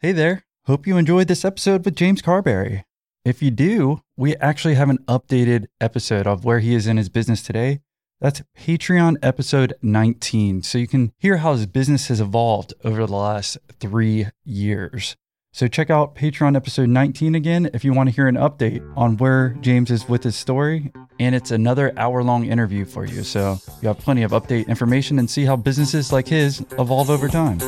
Hey there. Hope you enjoyed this episode with James Carberry. If you do, we actually have an updated episode of where he is in his business today. That's Patreon episode 19. So you can hear how his business has evolved over the last three years. So check out Patreon episode 19 again if you want to hear an update on where James is with his story. And it's another hour long interview for you. So you have plenty of update information and see how businesses like his evolve over time.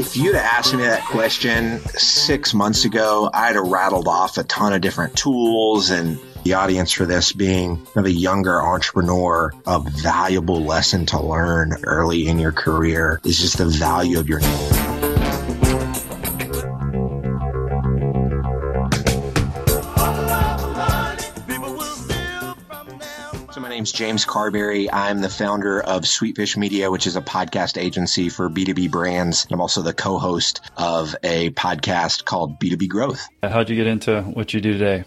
If you'd have asked me that question six months ago, I'd have rattled off a ton of different tools and the audience for this being of a younger entrepreneur, a valuable lesson to learn early in your career is just the value of your name's James Carberry. I'm the founder of Sweetfish Media, which is a podcast agency for B2B brands. I'm also the co-host of a podcast called B2B Growth. How'd you get into what you do today?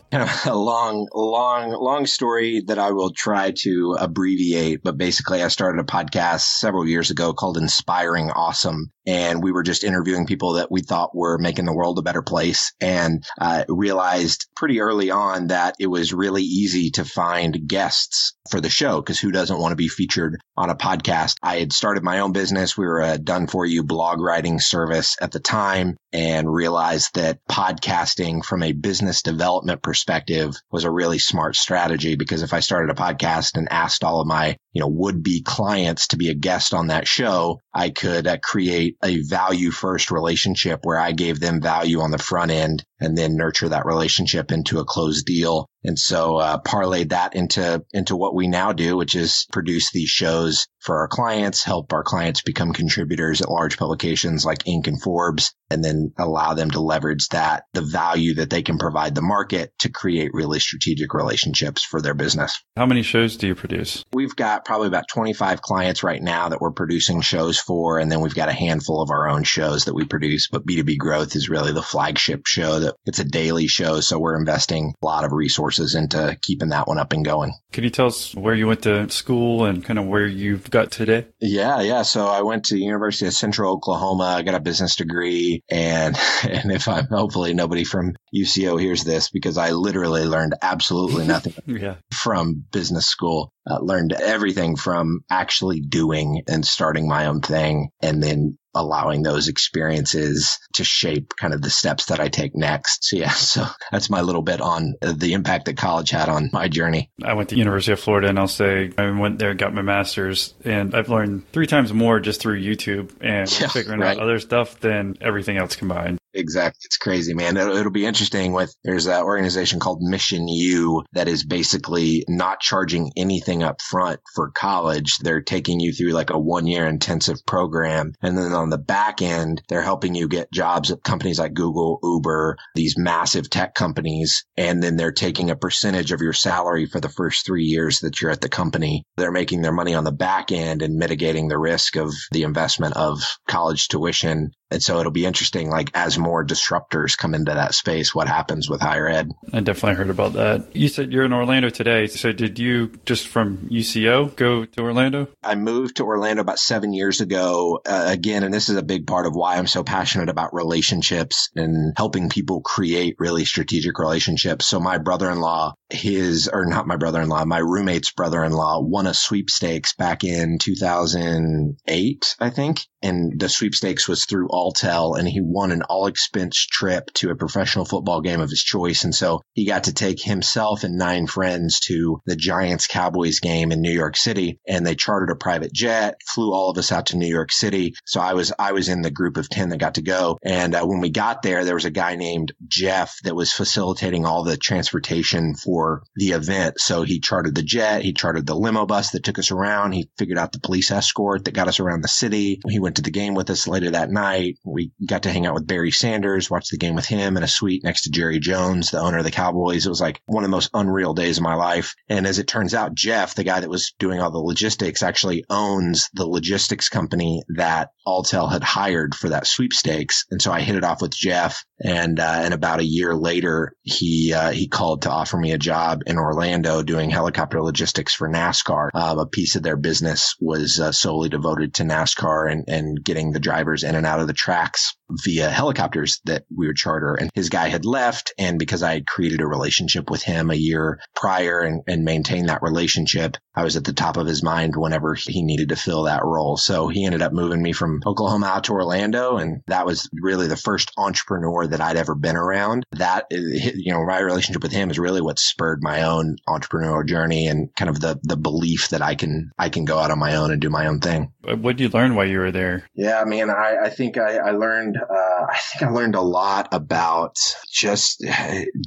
a long, long, long story that I will try to abbreviate, but basically I started a podcast several years ago called Inspiring Awesome and we were just interviewing people that we thought were making the world a better place and uh, realized pretty early on that it was really easy to find guests for the show because who doesn't want to be featured on a podcast? I had started my own business. We were a done for you blog writing service at the time and realized that podcasting from a business development perspective was a really smart strategy because if i started a podcast and asked all of my you know would be clients to be a guest on that show i could uh, create a value first relationship where I gave them value on the front end and then nurture that relationship into a closed deal. And so uh, parlayed that into into what we now do, which is produce these shows for our clients, help our clients become contributors at large publications like Inc. and Forbes, and then allow them to leverage that the value that they can provide the market to create really strategic relationships for their business. How many shows do you produce? We've got probably about 25 clients right now that we're producing shows for, and then we've got a handful of our own shows that we produce. But B2B Growth is really the flagship show that it's a daily show. So we're investing a lot of resources into keeping that one up and going. Can you tell us where you went to school and kind of where you've got today? Yeah, yeah. So I went to University of Central Oklahoma. I got a business degree. And, and if I'm hopefully nobody from UCO hears this because I literally learned absolutely nothing yeah. from business school. Uh, learned everything from actually doing and starting my own thing and then allowing those experiences to shape kind of the steps that I take next. So yeah, so that's my little bit on the impact that college had on my journey. I went to University of Florida and I'll say I went there, got my master's and I've learned three times more just through YouTube and yeah, figuring right. out other stuff than everything else combined. Exactly. It's crazy, man. It'll, it'll, be interesting with, there's an organization called Mission U that is basically not charging anything up front for college. They're taking you through like a one year intensive program. And then on the back end, they're helping you get jobs at companies like Google, Uber, these massive tech companies. And then they're taking a percentage of your salary for the first three years that you're at the company. They're making their money on the back end and mitigating the risk of the investment of college tuition and so it'll be interesting, like as more disruptors come into that space, what happens with higher ed. I definitely heard about that. You said you're in Orlando today. So did you just from UCO go to Orlando? I moved to Orlando about seven years ago. Uh, again, and this is a big part of why I'm so passionate about relationships and helping people create really strategic relationships. So my brother-in-law, his, or not my brother-in-law, my roommate's brother-in-law won a sweepstakes back in 2008, I think. And the sweepstakes was through all Alltel and he won an all expense trip to a professional football game of his choice. And so he got to take himself and nine friends to the Giants Cowboys game in New York City and they chartered a private jet, flew all of us out to New York City. So I was, I was in the group of 10 that got to go. And uh, when we got there, there was a guy named Jeff that was facilitating all the transportation for the event. So he chartered the jet, he chartered the limo bus that took us around. He figured out the police escort that got us around the city. He went to the game with us later that night. We got to hang out with Barry Sanders, watch the game with him in a suite next to Jerry Jones, the owner of the Cowboys. It was like one of the most unreal days of my life. And as it turns out, Jeff, the guy that was doing all the logistics, actually owns the logistics company that Alltel had hired for that sweepstakes. And so I hit it off with Jeff And, uh, and about a year later, he, uh, he called to offer me a job in Orlando doing helicopter logistics for NASCAR. Um, a piece of their business was uh, solely devoted to NASCAR and, and getting the drivers in and out of the tracks via helicopters that we would charter. And his guy had left. And because I had created a relationship with him a year prior and, and maintained that relationship, I was at the top of his mind whenever he needed to fill that role. So he ended up moving me from Oklahoma out to Orlando. And that was really the first entrepreneur that I'd ever been around. That, you know, my relationship with him is really what spurred my own entrepreneurial journey and kind of the, the belief that I can, I can go out on my own and do my own thing. What did you learn while you were there? Yeah, man, I, I think I, I learned, uh, I think I learned a lot about just,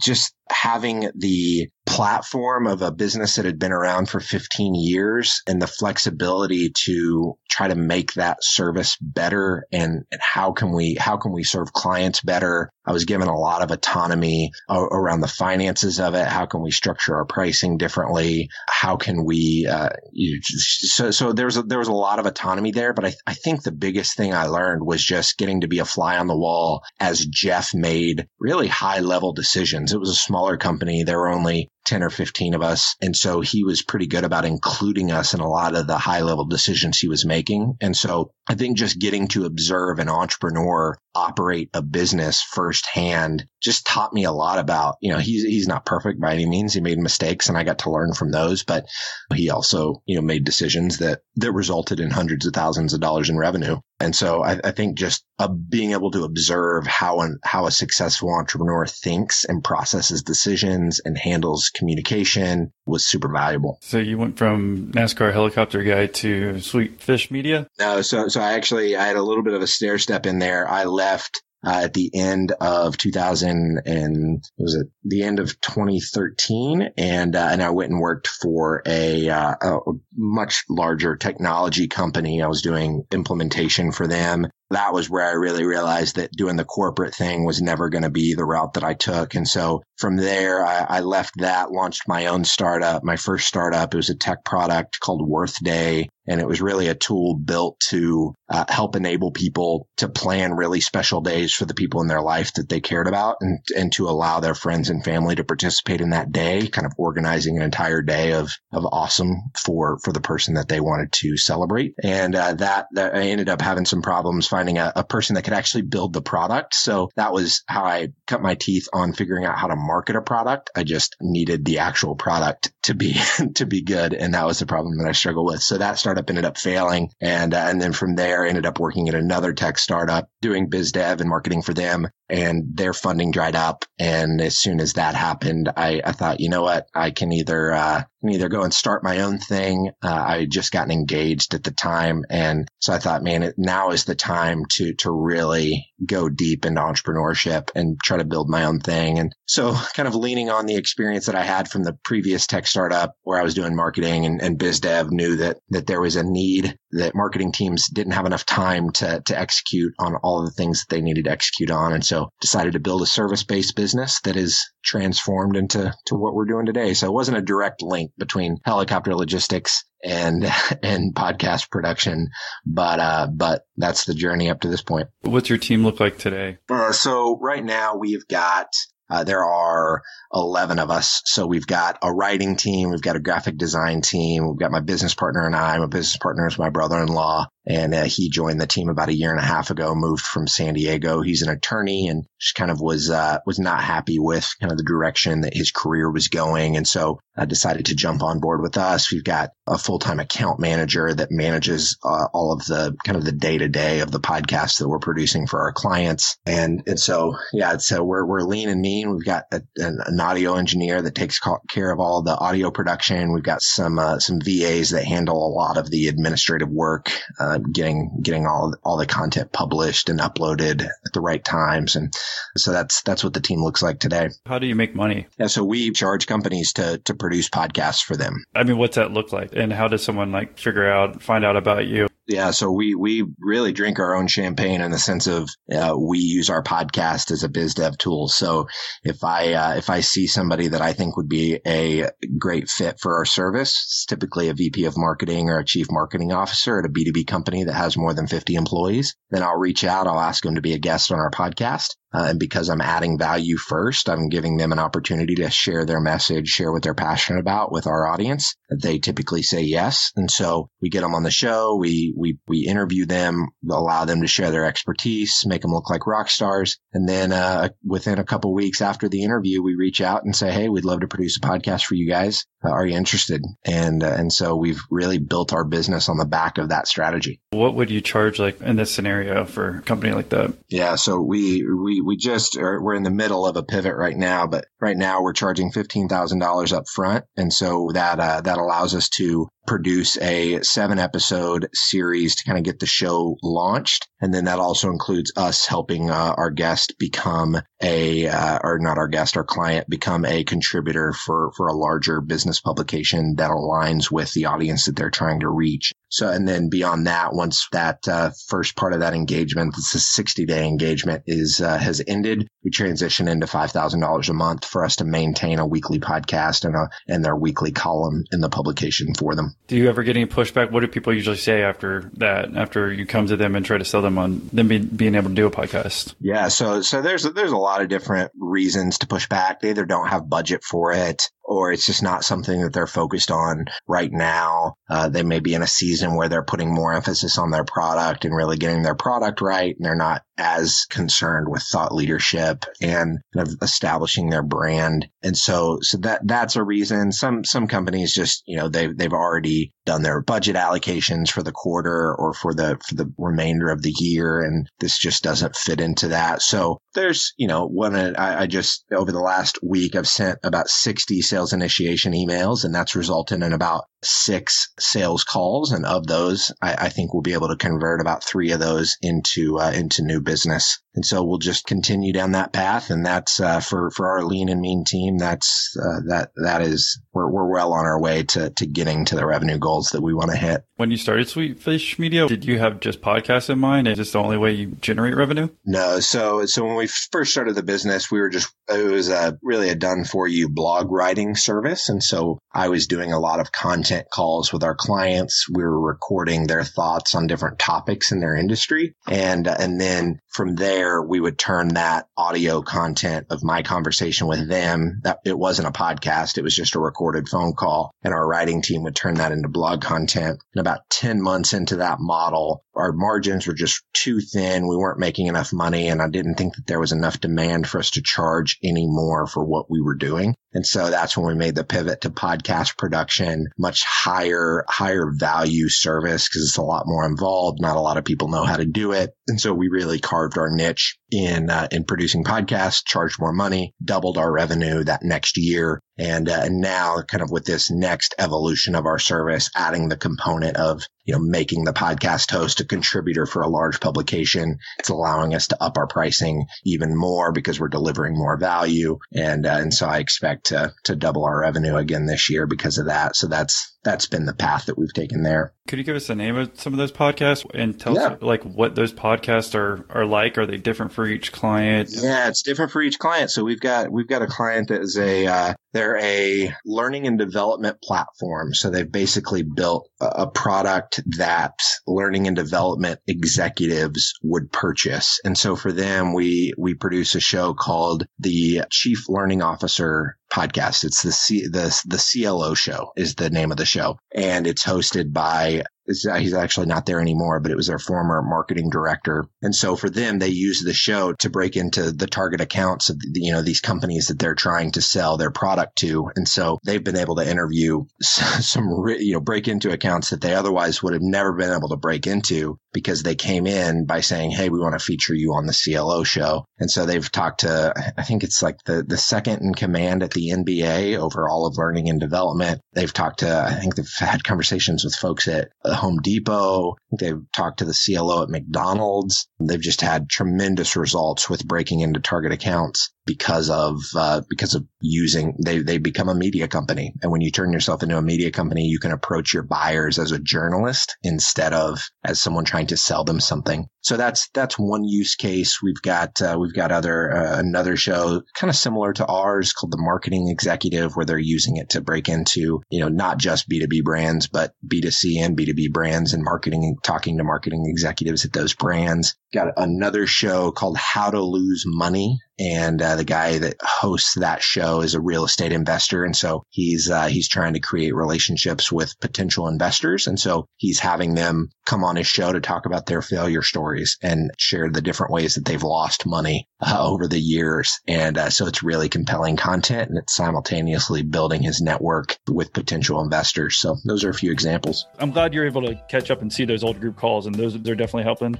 just having the platform of a business that had been around for 15 years and the flexibility to try to make that service better and, and how can we how can we serve clients better i was given a lot of autonomy around the finances of it how can we structure our pricing differently how can we uh, you, so so there was a, there was a lot of autonomy there but I, I think the biggest thing i learned was just getting to be a fly on the wall as jeff made really high level decisions it was a smaller company there were only 10 or 15 of us. And so he was pretty good about including us in a lot of the high level decisions he was making. And so I think just getting to observe an entrepreneur operate a business firsthand just taught me a lot about, you know, he's, he's not perfect by any means. He made mistakes and I got to learn from those, but he also, you know, made decisions that, that resulted in hundreds of thousands of dollars in revenue. And so I, I think just uh, being able to observe how an, how a successful entrepreneur thinks and processes decisions and handles communication was super valuable. So you went from NASCAR helicopter guy to Sweet Fish Media? No, so so I actually I had a little bit of a stair step in there. I left uh, at the end of 2000 and was it? The end of 2013 and uh, and I went and worked for a, uh, a much larger technology company. I was doing implementation for them that was where I really realized that doing the corporate thing was never going to be the route that I took. And so from there, I, I, left that, launched my own startup. My first startup, it was a tech product called Worthday. And it was really a tool built to uh, help enable people to plan really special days for the people in their life that they cared about and, and to allow their friends and family to participate in that day, kind of organizing an entire day of, of awesome for, for the person that they wanted to celebrate. And uh, that, that I ended up having some problems finding a, a person that could actually build the product. So that was how I cut my teeth on figuring out how to market a product. I just needed the actual product to be, to be good. And that was the problem that I struggled with. So that startup ended up failing. And, uh, and then from there, ended up working at another tech startup doing biz dev and marketing for them and their funding dried up. And as soon as that happened, I, I thought, you know what? I can either, uh, can either go and start my own thing. Uh, I had just gotten engaged at the time. And so I thought, man, now is the time to, to really go deep into entrepreneurship and try to build my own thing. And so kind of leaning on the experience that I had from the previous tech startup where I was doing marketing and, and biz dev knew that, that there was a need that marketing teams didn't have enough time to, to execute on all of the things that they needed to execute on. And so decided to build a service based business that is transformed into to what we're doing today. So it wasn't a direct link between helicopter logistics and and podcast production, but uh, but that's the journey up to this point. What's your team look like today? Uh, so right now we've got uh, there are 11 of us. So we've got a writing team. We've got a graphic design team. We've got my business partner and I. My business partner is my brother-in-law and uh, he joined the team about a year and a half ago, moved from San Diego. He's an attorney and just kind of was, uh, was not happy with kind of the direction that his career was going. And so I decided to jump on board with us. We've got a full-time account manager that manages uh, all of the kind of the day to day of the podcasts that we're producing for our clients. And, and so, yeah, so we're, we're lean and mean. We've got a, an, an, audio engineer that takes care of all the audio production. We've got some, uh, some VAs that handle a lot of the administrative work, uh, Uh, getting, getting all, all the content published and uploaded at the right times. And so that's, that's what the team looks like today. How do you make money? Yeah. So we charge companies to, to produce podcasts for them. I mean, what's that look like? And how does someone like figure out, find out about you? Yeah, so we we really drink our own champagne in the sense of uh, we use our podcast as a biz dev tool. So if I uh, if I see somebody that I think would be a great fit for our service, it's typically a VP of marketing or a chief marketing officer at a B2B company that has more than 50 employees, then I'll reach out. I'll ask them to be a guest on our podcast. Uh, and because I'm adding value first, I'm giving them an opportunity to share their message, share what they're passionate about with our audience. They typically say yes. And so we get them on the show. We, we, we interview them, allow them to share their expertise, make them look like rock stars. And then, uh, within a couple weeks after the interview, we reach out and say, Hey, we'd love to produce a podcast for you guys. Uh, are you interested? And, uh, and so we've really built our business on the back of that strategy. What would you charge like in this scenario for a company like that? Yeah. So we, we, we just are, we're in the middle of a pivot right now, but right now we're charging $15,000 up front. And so that, uh, that allows us to produce a seven episode series to kind of get the show launched. And then that also includes us helping uh, our guest become a, uh, or not our guest, our client become a contributor for, for a larger business publication that aligns with the audience that they're trying to reach. So, and then beyond that, once that uh, first part of that engagement, it's a 60 day engagement is, uh, has ended, we transition into $5,000 a month for us to maintain a weekly podcast and a, and their weekly column in the publication for them. Do you ever get any pushback? What do people usually say after that, after you come to them and try to sell them on them be, being able to do a podcast? Yeah. So, so there's, there's a lot of different reasons to push back. They either don't have budget for it or it's just not something that they're focused on right now. Uh, they may be in a season where they're putting more emphasis on their product and really getting their product right. And they're not as concerned with thought leadership and kind of establishing their brand. And so, so that, that's a reason. Some, some companies just, you know, they've, they've already done their budget allocations for the quarter or for the, for the remainder of the year. And this just doesn't fit into that. So there's, you know, one, I, I just, over the last week, I've sent about 60 sales initiation emails and that's resulted in about six sales calls. And of those, I, I think we'll be able to convert about three of those into, uh, into new business. And so we'll just continue down that path. And that's, uh, for, for our lean and mean team. That's, uh, that, that is, we're, we're well on our way to, to getting to the revenue goals that we want to hit. When you started Sweetfish Media, did you have just podcasts in mind? Is this the only way you generate revenue? No. So, so when we first started the business, we were just, it was a really a done for you blog writing service. And so I was doing a lot of content calls with our clients. We were recording their thoughts on different topics in their industry. And, and then from there, we would turn that audio content of my conversation with them. That it wasn't a podcast. It was just a recorded phone call and our writing team would turn that into blog content. And about 10 months into that model, our margins were just too thin. We weren't making enough money and I didn't think that there was enough demand for us to charge any more for what we were doing. And so that's when we made the pivot to podcast production, much higher, higher value service because it's a lot more involved. Not a lot of people know how to do it. And so we really carved our niche in, uh, in producing podcasts, charged more money, doubled our revenue that next year. And, uh, and now kind of with this next evolution of our service, adding the component of, you know, making the podcast host a contributor for a large publication. It's allowing us to up our pricing even more because we're delivering more value. And, uh, and so I expect to, to double our revenue again this year because of that. So that's, that's been the path that we've taken there. Could you give us the name of some of those podcasts and tell yeah. us like what those podcasts are are like? Are they different for each client? Yeah, it's different for each client. So we've got we've got a client that is a uh, they're a learning and development platform. So they've basically built a product that learning and development executives would purchase. And so for them, we we produce a show called the Chief Learning Officer podcast. It's the C, the the CLO show is the name of the show, and it's hosted by uh, he's actually not there anymore, but it was their former marketing director. And so for them, they use the show to break into the target accounts of, you know, these companies that they're trying to sell their product to. And so they've been able to interview some, you know, break into accounts that they otherwise would have never been able to break into because they came in by saying, Hey, we want to feature you on the CLO show. And so they've talked to, I think it's like the, the second in command at the NBA over all of learning and development. They've talked to, I think they've had conversations with folks at Home Depot. They've talked to the CLO at McDonald's. They've just had tremendous results with breaking into target accounts. Because of uh, because of using they they become a media company. And when you turn yourself into a media company, you can approach your buyers as a journalist instead of as someone trying to sell them something. So that's that's one use case. We've got uh, we've got other uh, another show kind of similar to ours called the Marketing Executive, where they're using it to break into you know not just B two B brands but B two C and B two B brands and marketing, talking to marketing executives at those brands. Got another show called How to Lose Money, and uh, the guy that hosts that show is a real estate investor, and so he's uh, he's trying to create relationships with potential investors, and so he's having them come on his show to talk about their failure stories and share the different ways that they've lost money uh, over the years, and uh, so it's really compelling content, and it's simultaneously building his network with potential investors. So those are a few examples. I'm glad you're able to catch up and see those old group calls, and those they're definitely helping.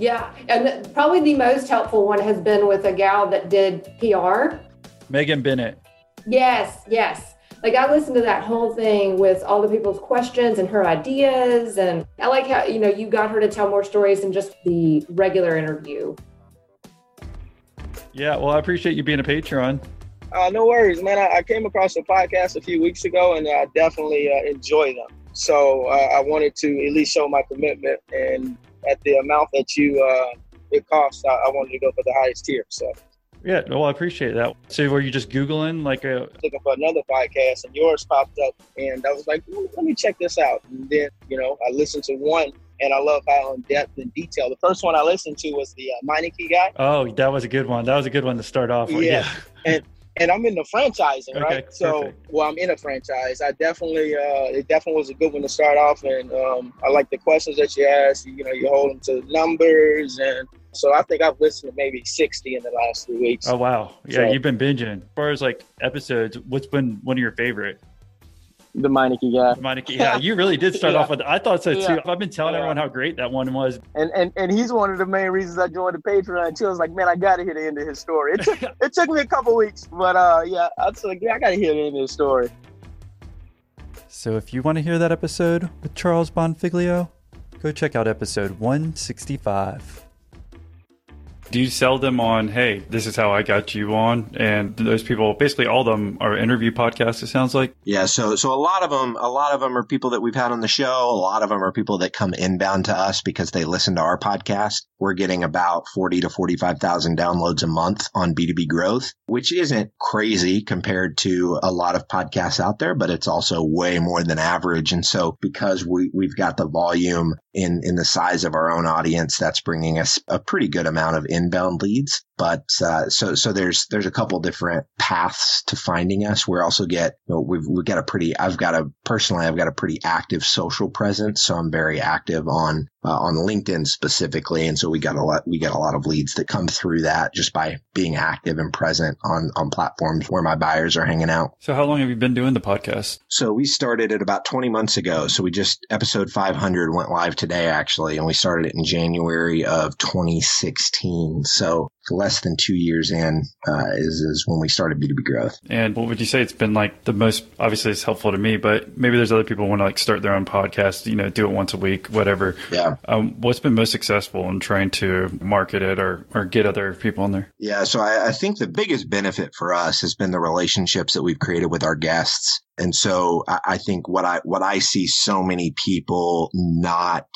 Yeah, and probably the most helpful one has been with a gal that did PR. Megan Bennett. Yes, yes. Like I listened to that whole thing with all the people's questions and her ideas, and I like how you know you got her to tell more stories than just the regular interview. Yeah, well, I appreciate you being a Patreon. Uh, no worries, man. I, I, came across a podcast a few weeks ago, and I definitely uh, enjoy them. So uh, I wanted to at least show my commitment and at the amount that you uh, it costs, I, I, wanted to go for the highest tier. So. Yeah, well, I appreciate that. So, were you just googling like a looking for another podcast, and yours popped up, and I was like, let me check this out. And then, you know, I listened to one, and I love how in depth and detail. The first one I listened to was the uh, Meineke guy. Oh, that was a good one. That was a good one to start off. With. Yeah, yeah. and and I'm in the franchising, okay, right? So, well, I'm in a franchise. I definitely, uh, it definitely was a good one to start off, and um, I like the questions that you ask. You know, you hold them to numbers, and so I think I've listened to maybe 60 in the last three weeks. Oh wow, yeah, so, you've been binging. As far as like episodes, what's been one of your favorite? The Meineke guy. Meineke, yeah, you really did start yeah. off with. I thought so too. Yeah. I've been telling yeah. everyone how great that one was. And and and he's one of the main reasons I joined the Patreon too. I was like, man, I got to hear the end of his story. It took it took me a couple weeks, but uh, yeah, I was like, yeah, I got to hear the end of his story. So if you want to hear that episode with Charles Bonfiglio, go check out episode 165 do you sell them on hey this is how i got you on? And those people basically all of them are interview podcasts it sounds like? Yeah so so a lot of them a lot of them are people that we've had on the show. A lot of them are people that come inbound to us because they listen to our podcast. We're getting about 40 to 45,000 downloads a month on B2B growth which isn't crazy compared to a lot of podcasts out there but it's also way more than average. And so because we we've got the volume in in the size of our own audience that's bringing us a pretty good amount of inbound leads but uh, so so there's there's a couple different paths to finding us. We also get you know, we've we've got a pretty I've got a personally I've got a pretty active social presence, so I'm very active on uh, on LinkedIn specifically, and so we got a lot we get a lot of leads that come through that just by being active and present on on platforms where my buyers are hanging out. So how long have you been doing the podcast? So we started it about 20 months ago. So we just episode 500 went live today actually, and we started it in January of 2016. So less than two years in uh, is is when we started B2B growth. And what would you say it's been like the most? Obviously, it's helpful to me, but maybe there's other people who want to like start their own podcast. You know, do it once a week, whatever. Yeah. Um, what's been most successful in trying to market it or or get other people in there? Yeah. So I, I think the biggest benefit for us has been the relationships that we've created with our guests. And so I, I think what I what I see so many people not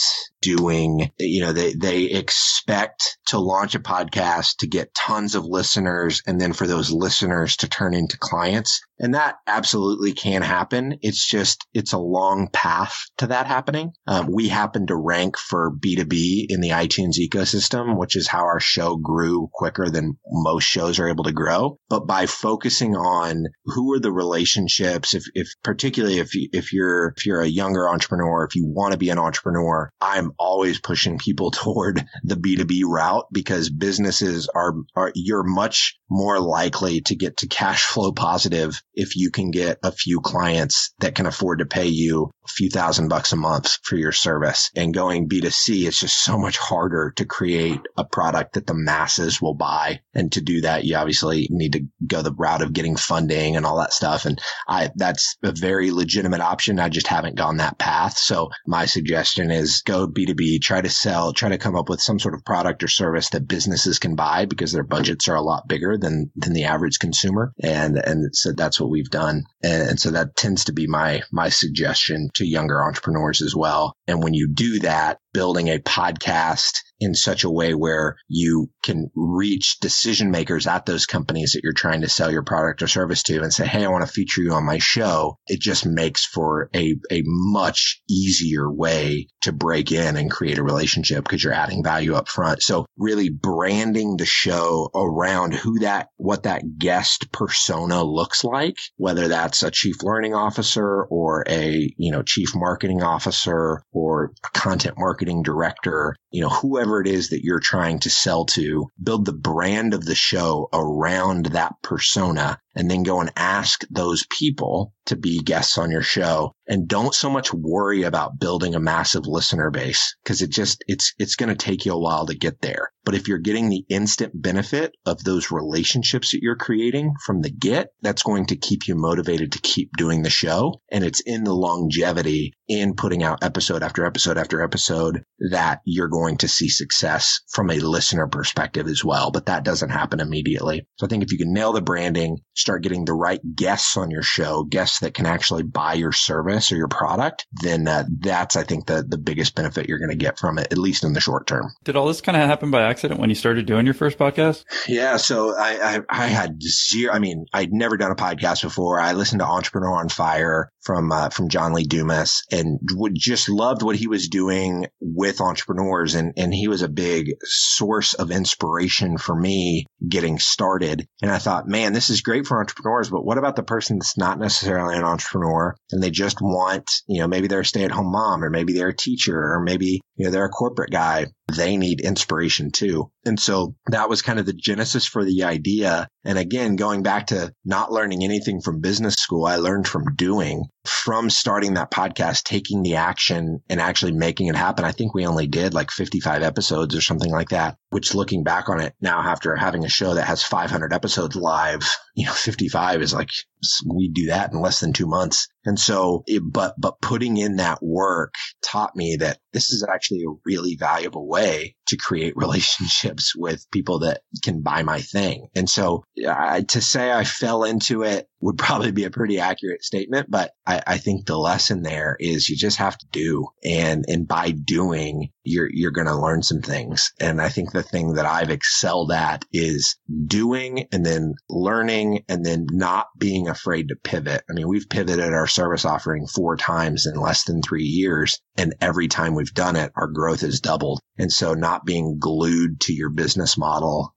doing, you know, they they expect to launch a podcast to get tons of listeners and then for those listeners to turn into clients. And that absolutely can happen. It's just, it's a long path to that happening. Um, we happen to rank for B2B in the iTunes ecosystem, which is how our show grew quicker than most shows are able to grow. But by focusing on who are the relationships, if, if particularly if you, if you're, if you're a younger entrepreneur, if you want to be an entrepreneur, I'm always pushing people toward the B2B route because businesses are, are, you're much more likely to get to cash flow positive if you can get a few clients that can afford to pay you a few thousand bucks a month for your service. And going B2C, it's just so much harder to create a product that the masses will buy. And to do that, you obviously need to go the route of getting funding and all that stuff. And I, that's a very legitimate option. I just haven't gone that path. So my suggestion is go B2B, try to sell, try to come up with some sort of product or service that businesses can buy because their budgets are a lot bigger than, than the average consumer. And, and so that's what we've done. And, and so that tends to be my, my suggestion to younger entrepreneurs as well. And when you do that, building a podcast in such a way where you can reach decision makers at those companies that you're trying to sell your product or service to and say, Hey, I want to feature you on my show. It just makes for a, a much easier way to break in and create a relationship because you're adding value up front. So really branding the show around who that, what that guest persona looks like, whether that's a chief learning officer or a, you know, chief marketing officer or a content marketing director, you know, whoever whoever it is that you're trying to sell to, build the brand of the show around that persona and then go and ask those people to be guests on your show. And don't so much worry about building a massive listener base because it just it's it's going to take you a while to get there. But if you're getting the instant benefit of those relationships that you're creating from the get that's going to keep you motivated to keep doing the show. And it's in the longevity in putting out episode after episode after episode that you're going to see success from a listener perspective as well. But that doesn't happen immediately. So i think if you can nail the branding start getting the right guests on your show, guests that can actually buy your service or your product, then uh, that's, I think, the, the biggest benefit you're going to get from it, at least in the short term. Did all this kind of happen by accident when you started doing your first podcast? Yeah. So I, I, I had zero, I mean, I'd never done a podcast before. I listened to Entrepreneur on Fire from, uh, from John Lee Dumas and would just loved what he was doing with entrepreneurs. And, and he was a big source of inspiration for me getting started. And I thought, man, this is great for for entrepreneurs, but what about the person that's not necessarily an entrepreneur and they just want, you know, maybe they're a stay at home mom or maybe they're a teacher or maybe, you know, they're a corporate guy. They need inspiration too. And so that was kind of the genesis for the idea. And again, going back to not learning anything from business school, I learned from doing from starting that podcast, taking the action and actually making it happen. I think we only did like 55 episodes or something like that, which looking back on it now after having a show that has 500 episodes live, you know, 55 is like we do that in less than two months. And so, it, but, but putting in that work taught me that this is actually a really valuable way to create relationships with people that can buy my thing. And so uh, to say I fell into it would probably be a pretty accurate statement, but I, I, think the lesson there is you just have to do and, and by doing, you're, you're going to learn some things. And I think the thing that I've excelled at is doing and then learning and then not being afraid to pivot. I mean, we've pivoted our service offering four times in less than three years. And every time we've done it, our growth has doubled. And so not being glued to your business model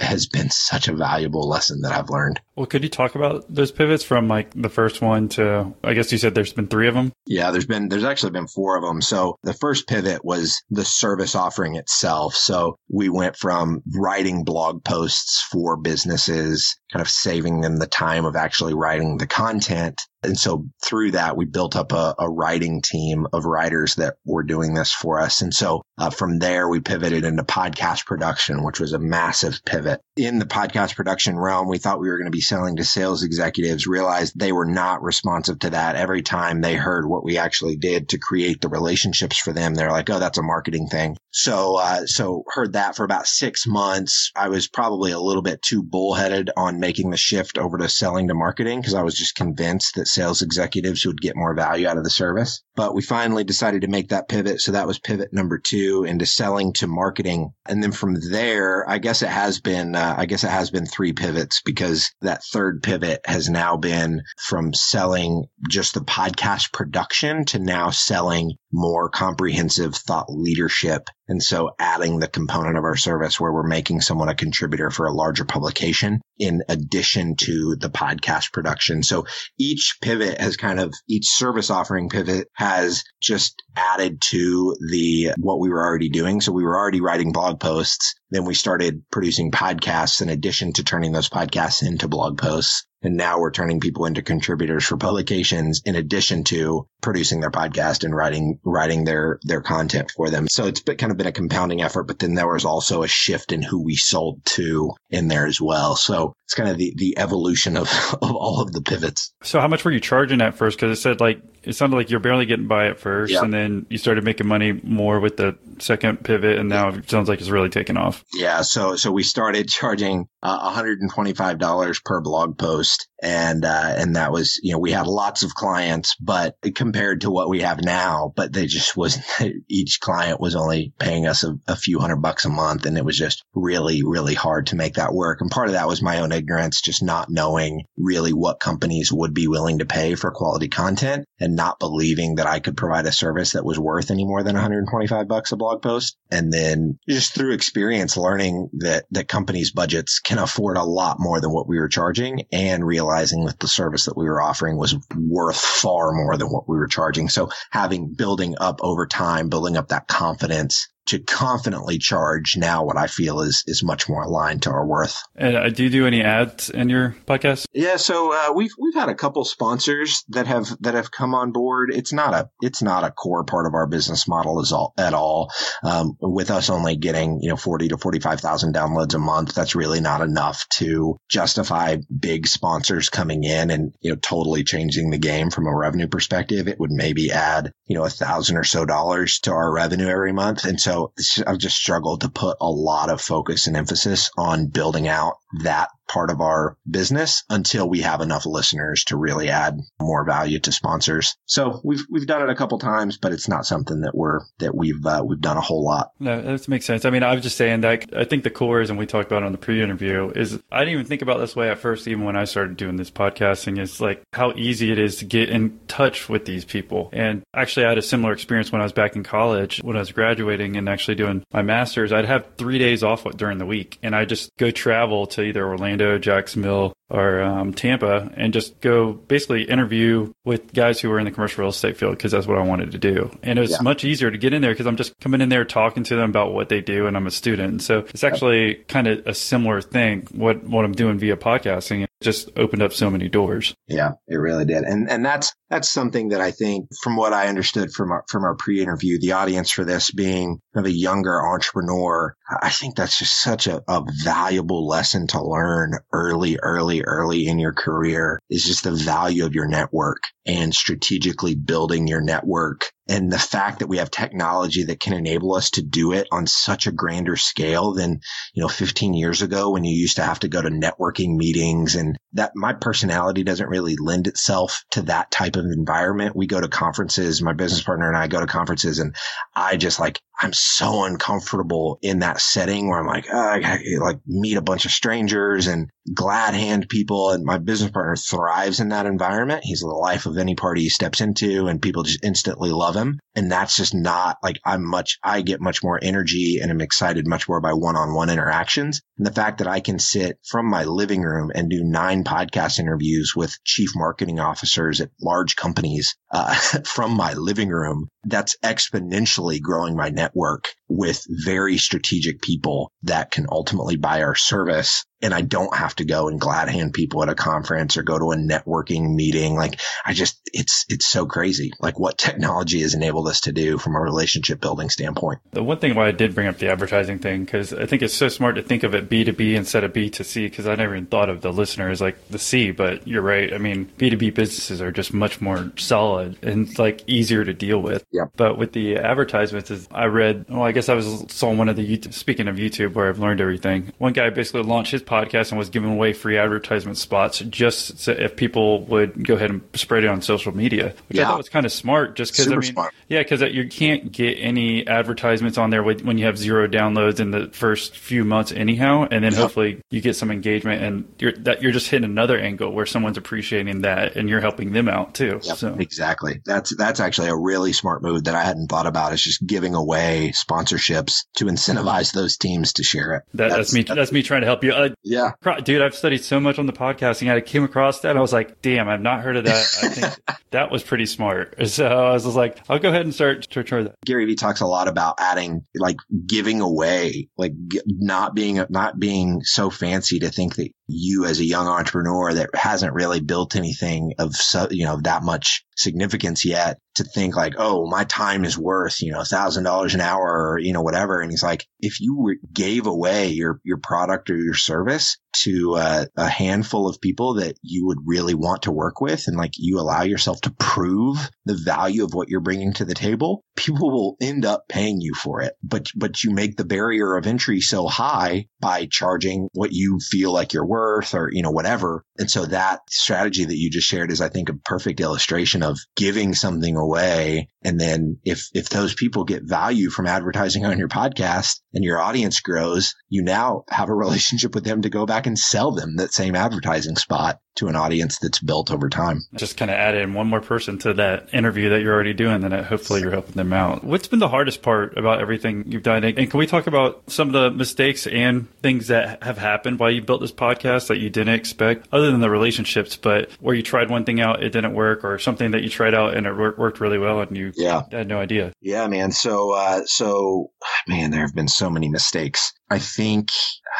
has been such a valuable lesson that I've learned. Well, could you talk about those pivots from like the first one to, I guess you said there's been three of them? Yeah, there's been, there's actually been four of them. So the first pivot was the service offering itself. So we went from writing blog posts for businesses, kind of saving them the time of actually writing the content and so through that, we built up a, a, writing team of writers that were doing this for us. And so uh, from there, we pivoted into podcast production, which was a massive pivot. In the podcast production realm, we thought we were going to be selling to sales executives, realized they were not responsive to that. Every time they heard what we actually did to create the relationships for them, they're like, oh, that's a marketing thing. So, uh, so heard that for about six months. I was probably a little bit too bullheaded on making the shift over to selling to marketing because I was just convinced that sales executives would get more value out of the service. But we finally decided to make that pivot. So that was pivot number two into selling to marketing. And then from there, I guess it has been, uh, I guess it has been three pivots because that third pivot has now been from selling just the podcast production to now selling more comprehensive thought leadership. And so adding the component of our service where we're making someone a contributor for a larger publication in addition to the podcast production. So each pivot has kind of, each service offering pivot has just added to the, what we were already doing. So we were already writing blog posts. Then we started producing podcasts in addition to turning those podcasts into blog posts. And now we're turning people into contributors for publications in addition to producing their podcast and writing, writing their, their content for them. So it's been, kind of been a compounding effort, but then there was also a shift in who we sold to in there as well. So it's kind of the, the evolution of, of all of the pivots. So how much were you charging at first? Cause it said like, it sounded like you're barely getting by at first and then you started making money more with the second pivot and now it sounds like it's really taken off. Yeah. So, so we started charging uh, $125 per blog post and uh, and that was you know we had lots of clients but compared to what we have now but they just wasn't each client was only paying us a, a, few hundred bucks a month. And it was just really really hard to make that work. And part of that was my own ignorance just not knowing really what companies would be willing to pay for quality content and not believing that I could provide a service that was worth any more than 125 bucks a blog post and then just through experience learning that that companies budgets can afford a lot more than what we were charging and realizing that the service that we were offering was worth far more than what we were charging. So having building up over time, building up that confidence to confidently charge now what I feel is is much more aligned to our worth. And uh, do you do any ads in your podcast? Yeah, so uh, we've we've had a couple sponsors that have that have come on board. It's not a it's not a core part of our business model is all, at all. Um, with us only getting you know forty to forty five thousand downloads a month, that's really not enough to justify big sponsors coming in and you know totally changing the game from a revenue perspective. It would maybe add you know a thousand or so dollars to our revenue every month, and so I've just struggled to put a lot of focus and emphasis on building out that part of our business until we have enough listeners to really add more value to sponsors. So we've we've done it a couple times, but it's not something that we're that we've uh, we've done a whole lot. No, that makes sense. I mean, I was just saying that I think the cool reason we talked about on the pre-interview is I didn't even think about this way at first, even when I started doing this podcasting. Is like how easy it is to get in touch with these people. And actually, I had a similar experience when I was back in college when I was graduating and actually doing my master's. I'd have three days off during the week, and I just go travel to either Orlando, Jacksonville, or um, Tampa and just go basically interview with guys who were in the commercial real estate field because that's what I wanted to do. And it was yeah. much easier to get in there because I'm just coming in there talking to them about what they do and I'm a student. So it's actually kind of a similar thing what what I'm doing via podcasting. Just opened up so many doors. Yeah, it really did. And and that's that's something that I think from what I understood from our from our pre-interview, the audience for this being a younger entrepreneur, I think that's just such a, a valuable lesson to learn early, early early in your career is just the value of your network and strategically building your network and the fact that we have technology that can enable us to do it on such a grander scale than, you know, 15 years ago when you used to have to go to networking meetings and that my personality doesn't really lend itself to that type of environment. We go to conferences, my business partner and I go to conferences and I just like, I'm so uncomfortable in that setting where I'm like, oh, I like meet a bunch of strangers and glad hand people. And my business partner thrives in that environment. He's the life of any party he steps into and people just instantly love him. And that's just not like I'm much, I get much more energy and I'm excited much more by one on one interactions. And the fact that I can sit from my living room and do nine podcast interviews with chief marketing officers at large companies uh, from my living room, that's exponentially growing my network network with very strategic people that can ultimately buy our service and I don't have to go and glad hand people at a conference or go to a networking meeting. Like I just, it's, it's so crazy. Like what technology has enabled us to do from a relationship building standpoint. The one thing why I did bring up the advertising thing, cause I think it's so smart to think of it B2B instead of B2C. Cause I never even thought of the listener as like the C, but you're right. I mean, B2B businesses are just much more solid and like easier to deal with. Yeah. But with the advertisements is I read, well, I guess I was saw one of the YouTube, speaking of YouTube where I've learned everything. One guy basically launched his podcast and was giving away free advertisement spots just so if people would go ahead and spread it on social media, which yeah. I thought was kind of smart. Just because I mean, smart. yeah, because you can't get any advertisements on there when you have zero downloads in the first few months, anyhow, and then yep. hopefully you get some engagement and you're that you're just hitting another angle where someone's appreciating that and you're helping them out too. Yep, so exactly, that's that's actually a really smart move that I hadn't thought about. Is just giving away sponsorships to incentivize those teams to share it. That, that's, that's, me. That's, that's, me trying to help you. Uh, yeah, dude, I've studied so much on the podcasting. I came across that. and I was like, damn, I've not heard of that. I think that was pretty smart. So I was like, I'll go ahead and start to try that. Gary Vee talks a lot about adding, like giving away, like not being, not being so fancy to think that you as a young entrepreneur that hasn't really built anything of, you know, that much significance yet to think like, oh, my time is worth, you know, thousand dollars an hour or, you know, whatever. And he's like, if you gave away your, your product or your service to uh, a handful of people that you would really want to work with and like you allow yourself to prove the value of what you're bringing to the table, people will end up paying you for it. But, but you make the barrier of entry so high by charging what you feel like you're worth or, you know, whatever. And so that strategy that you just shared is, I think, a perfect illustration of giving something away. And then if, if those people get value from advertising on your podcast and your audience grows, you now have a relationship with them to go back and sell them that same advertising spot to an audience that's built over time. Just kind of add in one more person to that interview that you're already doing, then hopefully you're helping them out. What's been the hardest part about everything you've done? And can we talk about some of the mistakes and things that have happened while you built this podcast that you didn't expect, other than the relationships, but where you tried one thing out, it didn't work, or something that you tried out and it worked really well and you yeah. had no idea? Yeah, man. So, uh, so, man, there have been so many mistakes. I think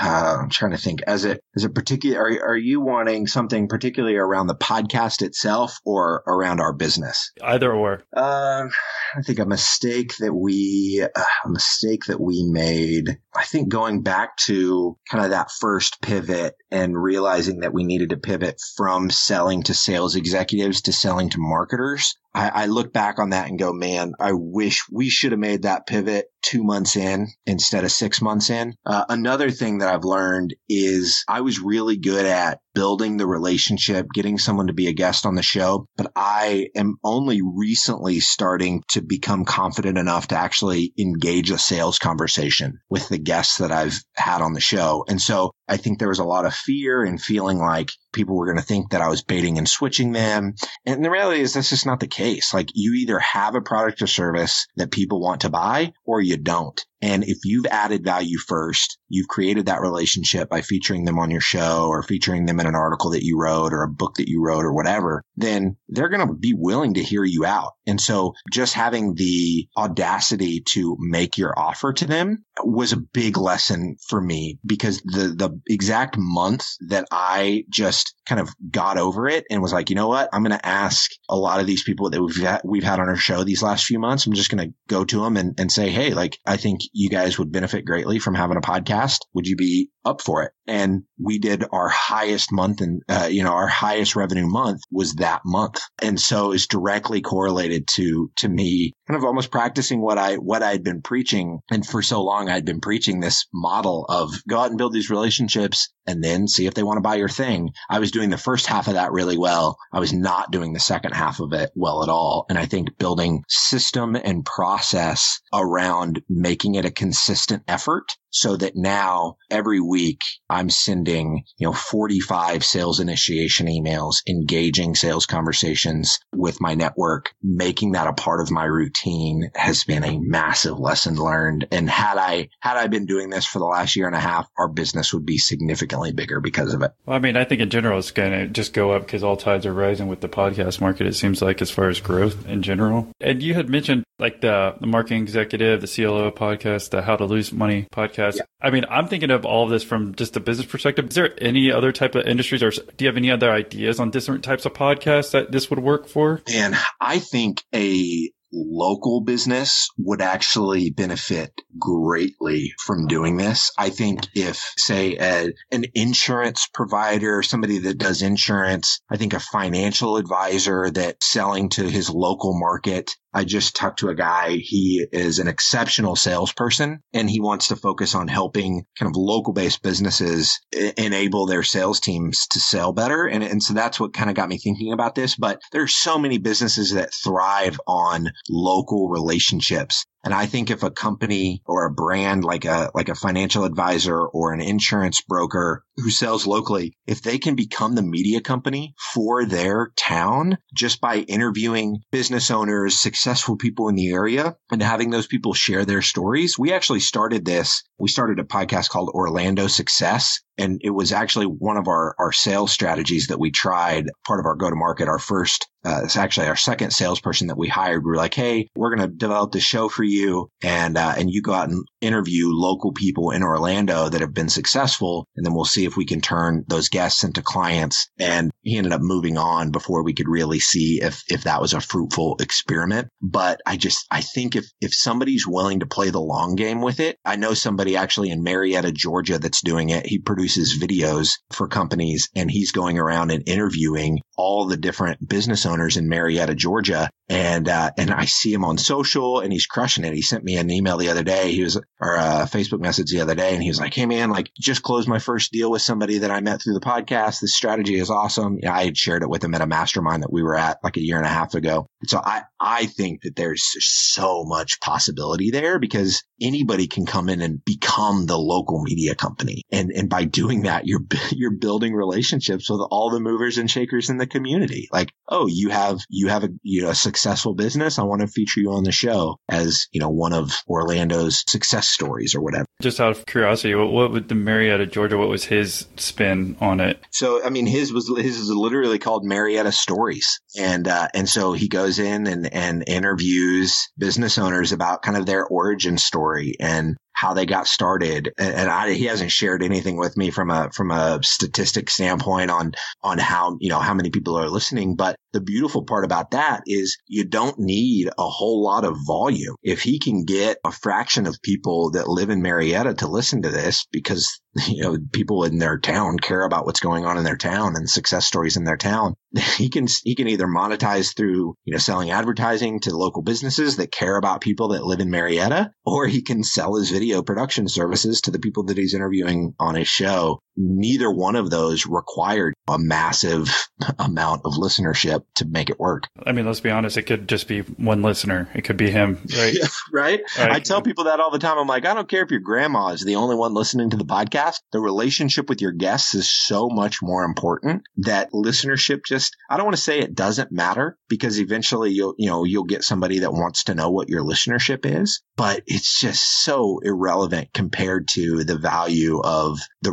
uh, I'm trying to think as it is it particular are, are you wanting something particularly around the podcast itself or around our business? Either or. Uh, I think a mistake that we uh, a mistake that we made I think going back to kind of that first pivot and realizing that we needed to pivot from selling to sales executives to selling to marketers I, I look back on that and go, man, I wish we should have made that pivot two months in instead of six months in. Uh, another thing that I've learned is I was really good at building the relationship, getting someone to be a guest on the show, but I am only recently starting to become confident enough to actually engage a sales conversation with the guests that I've had on the show. And so I think there was a lot of fear and feeling like people were going to think that I was baiting and switching them. And the reality is that's just not the case. Like you either have a product or service that people want to buy or you don't. And if you've added value first, you've created that relationship by featuring them on your show or featuring them in an article that you wrote or a book that you wrote or whatever, then they're going to be willing to hear you out. And so just having the audacity to make your offer to them was a big lesson for me because the, the exact month that I just kind of got over it and was like, you know what? I'm going to ask a lot of these people that we've had, we've had on our show these last few months. I'm just going to go to them and, and say, Hey, like, I think you guys would benefit greatly from having a podcast. Would you be up for it? And we did our highest month and, uh, you know, our highest revenue month was that month. And so it's directly correlated to, to me kind of almost practicing what I, what I'd been preaching. And for so long, I'd been preaching this model of go out and build these relationships and then see if they want to buy your thing. I was doing the first half of that really well. I was not doing the second half of it well at all. And I think building system and process around making it a consistent effort so that now every week I'm sending, you know, 45 sales initiation emails, engaging sales conversations with my network, making that a part of my routine has been a massive lesson learned. And had I, had I been doing this for the last year and a half, our business would be significantly bigger because of it. Well, I mean, I think in general, it's going to just go up because all tides are rising with the podcast market. It seems like as far as growth in general. And you had mentioned like the, the marketing executive, the CLO podcast, the how to lose money podcast. Yeah. I mean, I'm thinking of all of this from just a business perspective. Is there any other type of industries or do you have any other ideas on different types of podcasts that this would work for? And I think a local business would actually benefit greatly from doing this. I think if, say, a, an insurance provider, somebody that does insurance, I think a financial advisor that selling to his local market I just talked to a guy. He is an exceptional salesperson and he wants to focus on helping kind of local based businesses enable their sales teams to sell better. And, and so that's what kind of got me thinking about this. But there's so many businesses that thrive on local relationships. And I think if a company or a brand like a, like a financial advisor or an insurance broker who sells locally, if they can become the media company for their town just by interviewing business owners, successful people in the area and having those people share their stories. We actually started this. We started a podcast called Orlando Success and it was actually one of our, our sales strategies that we tried part of our go to market. Our first uh, it's actually our second salesperson that we hired. We were like, Hey, we're going to develop this show for you. And, uh, and you go out and interview local people in Orlando that have been successful. And then we'll see if we can turn those guests into clients. And he ended up moving on before we could really see if, if that was a fruitful experiment. But I just, I think if, if somebody's willing to play the long game with it, I know somebody actually in Marietta, Georgia that's doing it. He produces videos for companies and he's going around and interviewing all the different business owners in Marietta, Georgia. And, uh, and I see him on social and he's crushing it. He sent me an email the other day. He was, or a Facebook message the other day and he was like, Hey man, like just closed my first deal with somebody that I met through the podcast. This strategy is awesome. Yeah, I had shared it with him at a mastermind that we were at like a year and a half ago. So I, I think that there's so much possibility there because anybody can come in and become the local media company. And, and by doing that, you're, you're building relationships with all the movers and shakers in the community. Like, oh, you have, you have a, you know, a successful business. I want to feature you on the show as, you know, one of Orlando's success stories or whatever. Just out of curiosity, what, what would the Marietta, Georgia, what was his spin on it? So, I mean, his was, his is literally called Marietta Stories. And, uh, and so he goes in and, and interviews business owners about kind of their origin story and how they got started. And I, he hasn't shared anything with me from a, from a statistic standpoint on, on how, you know, how many people are listening. But the beautiful part about that is you don't need a whole lot of volume. If he can get a fraction of people that live in Marietta to listen to this because, you know, people in their town care about what's going on in their town and success stories in their town, he can, he can either monetize through, you know, selling advertising to local businesses that care about people that live in Marietta, or he can sell his video video production services to the people that he's interviewing on his show. Neither one of those required a massive amount of listenership to make it work. I mean, let's be honest, it could just be one listener. It could be him, right? Right? right? I tell people that all the time. I'm like, I don't care if your grandma is the only one listening to the podcast. The relationship with your guests is so much more important that listenership just, I don't want to say it doesn't matter because eventually you'll, you know, you'll get somebody that wants to know what your listenership is, but it's just so irrelevant compared to the value of the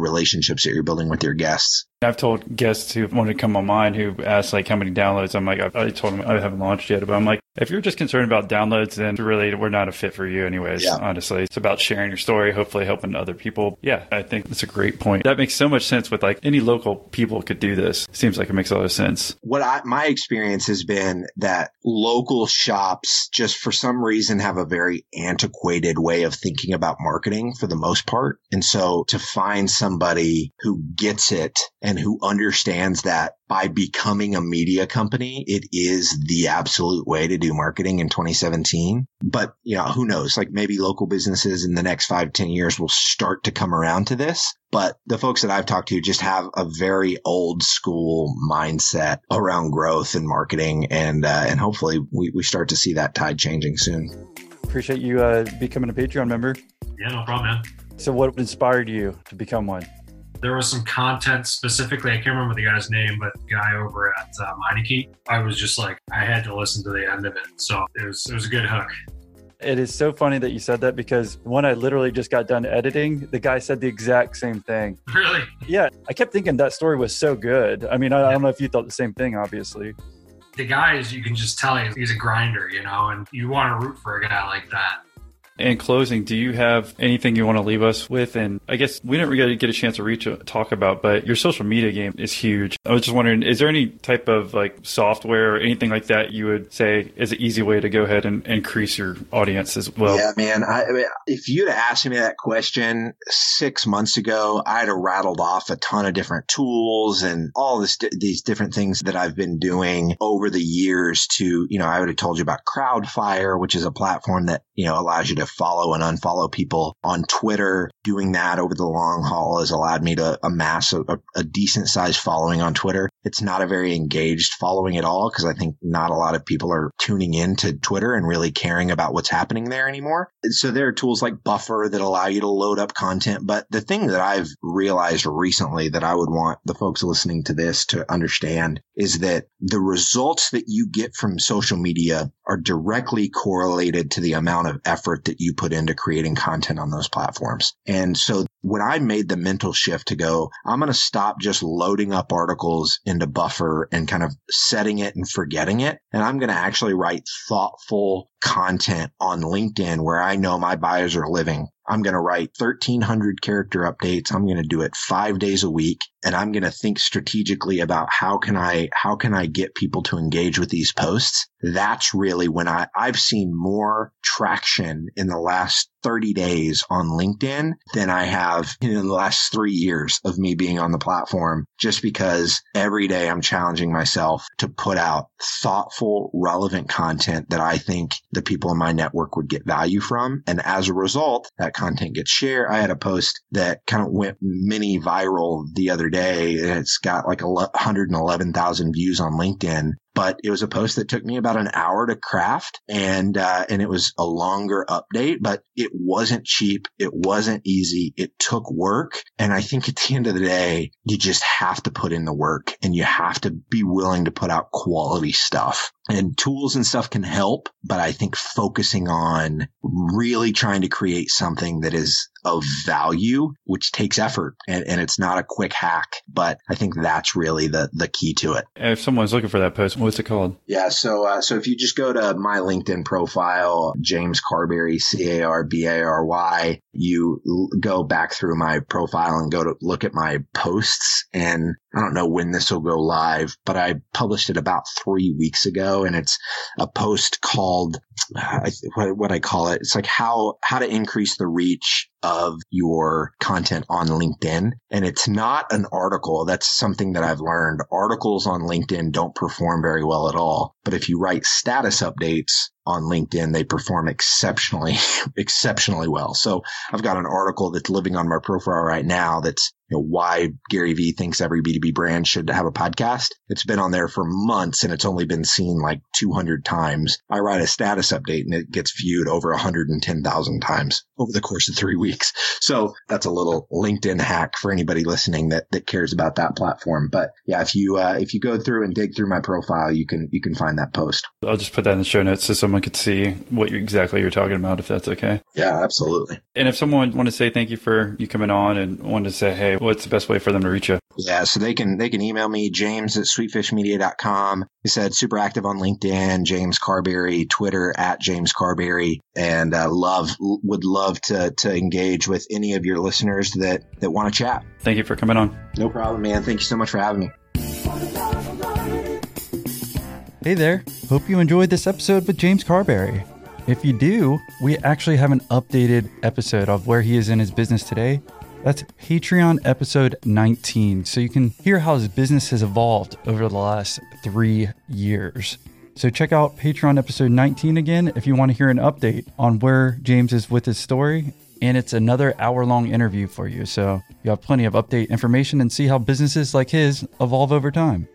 relationships that you're building with your guests. I've told guests who want to come on mine who ask like how many downloads. I'm like, I, I told them I haven't launched yet, but I'm like, if you're just concerned about downloads, then really we're not a fit for you, anyways. Yeah. Honestly, it's about sharing your story, hopefully helping other people. Yeah, I think that's a great point. That makes so much sense. With like any local people could do this. Seems like it makes a lot of sense. What I, my experience has been that local shops just for some reason have a very antiquated way of thinking about marketing for the most part, and so to find somebody who gets it and who understands that by becoming a media company, it is the absolute way to do marketing in 2017. But, you know, who knows? Like maybe local businesses in the next five, 10 years will start to come around to this. But the folks that I've talked to just have a very old school mindset around growth and marketing. And, uh, and hopefully we, we start to see that tide changing soon. Appreciate you uh, becoming a Patreon member. Yeah, no problem, man. So what inspired you to become one? There was some content specifically. I can't remember the guy's name, but the guy over at uh, Meineke. I was just like, I had to listen to the end of it. So it was it was a good hook. It is so funny that you said that because when I literally just got done editing, the guy said the exact same thing. Really? Yeah. I kept thinking that story was so good. I mean, I. I don't know if you thought the same thing, obviously. The guy is, you can just tell he's a grinder, you know, and you want to root for a guy like that. In closing, do you have anything you want to leave us with? And I guess we didn't really get a chance to reach uh, talk about, but your social media game is huge. I was just wondering, is there any type of like software or anything like that you would say is an easy way to go ahead and increase your audience as well? Yeah, man. I, I mean, if you'd asked me that question six months ago, I'd have rattled off a ton of different tools and all this, these different things that I've been doing over the years to, you know, I would have told you about Crowdfire, which is a platform that, you know, allows you to follow and unfollow people on Twitter. Doing that over the long haul has allowed me to amass a, a decent sized following on Twitter. It's not a very engaged following at all because I think not a lot of people are tuning in to Twitter and really caring about what's happening there anymore. So there are tools like Buffer that allow you to load up content. But the thing that I've realized recently that I would want the folks listening to this to understand is that the results that you get from social media are directly correlated to the amount of effort that you put into creating content on those platforms. And so when I made the mental shift to go, I'm going to stop just loading up articles into Buffer and kind of setting it and forgetting it. And I'm going to actually write thoughtful content on LinkedIn where I know my buyers are living. I'm going to write 1300 character updates. I'm going to do it five days a week and I'm going to think strategically about how can I, how can I get people to engage with these posts? That's really when I, I've seen more traction in the last 30 days on LinkedIn than I have in the last three years of me being on the platform, just because every day I'm challenging myself to put out thoughtful, relevant content that I think the people in my network would get value from. And as a result, that content gets shared. I had a post that kind of went mini viral the other day. It's got like 111,000 views on LinkedIn but it was a post that took me about an hour to craft and uh, and it was a longer update but it wasn't cheap. It wasn't easy. It took work. And i think at the end of the day you just have to put in the work and you have to be willing to put out quality stuff and tools and stuff can help but i think focusing on really trying to create something that is of value, which takes effort and, and it's not a quick hack. But I think that's really the, the key to it. If someone's looking for that post, what's it called? Yeah. So, uh, so if you just go to my LinkedIn profile, James Carbary, C A R B A R Y, you l- go back through my profile and go to look at my posts. And I don't know when this will go live, but I published it about three weeks ago and it's a post called, uh, what, what I call it. It's like how, how to increase the reach of your content on LinkedIn. And it's not an article. That's something that I've learned. Articles on LinkedIn don't perform very well at all. But if you write status updates on LinkedIn, they perform exceptionally, exceptionally well. So I've got an article that's living on my profile right now that's you know, why Gary Vee thinks every B2B brand should have a podcast. It's been on there for months and it's only been seen like 200 times. I write a status update and it gets viewed over 110,000 times over the course of three weeks. So that's a little LinkedIn hack for anybody listening that, that cares about that platform. But yeah, if you, uh, if you go through and dig through my profile, you can, you can find that post. I'll just put that in the show notes so someone could see what you, exactly you're talking about, if that's okay. Yeah, absolutely. And if someone want to say thank you for you coming on and want to say, Hey, what's the best way for them to reach you? Yeah, so they can they can email me, James at sweetfishmedia.com. He said super active on LinkedIn, James Carbary, Twitter at James Carbary, and uh, love would love to to engage with any of your listeners that that want to chat. Thank you for coming on. No problem, man. Thank you so much for having me. Hey there. Hope you enjoyed this episode with James Carbary. If you do, we actually have an updated episode of where he is in his business today that's Patreon episode 19. So you can hear how his business has evolved over the last three years. So check out Patreon episode 19 again if you want to hear an update on where James is with his story. And it's another hour long interview for you. So you have plenty of update information and see how businesses like his evolve over time.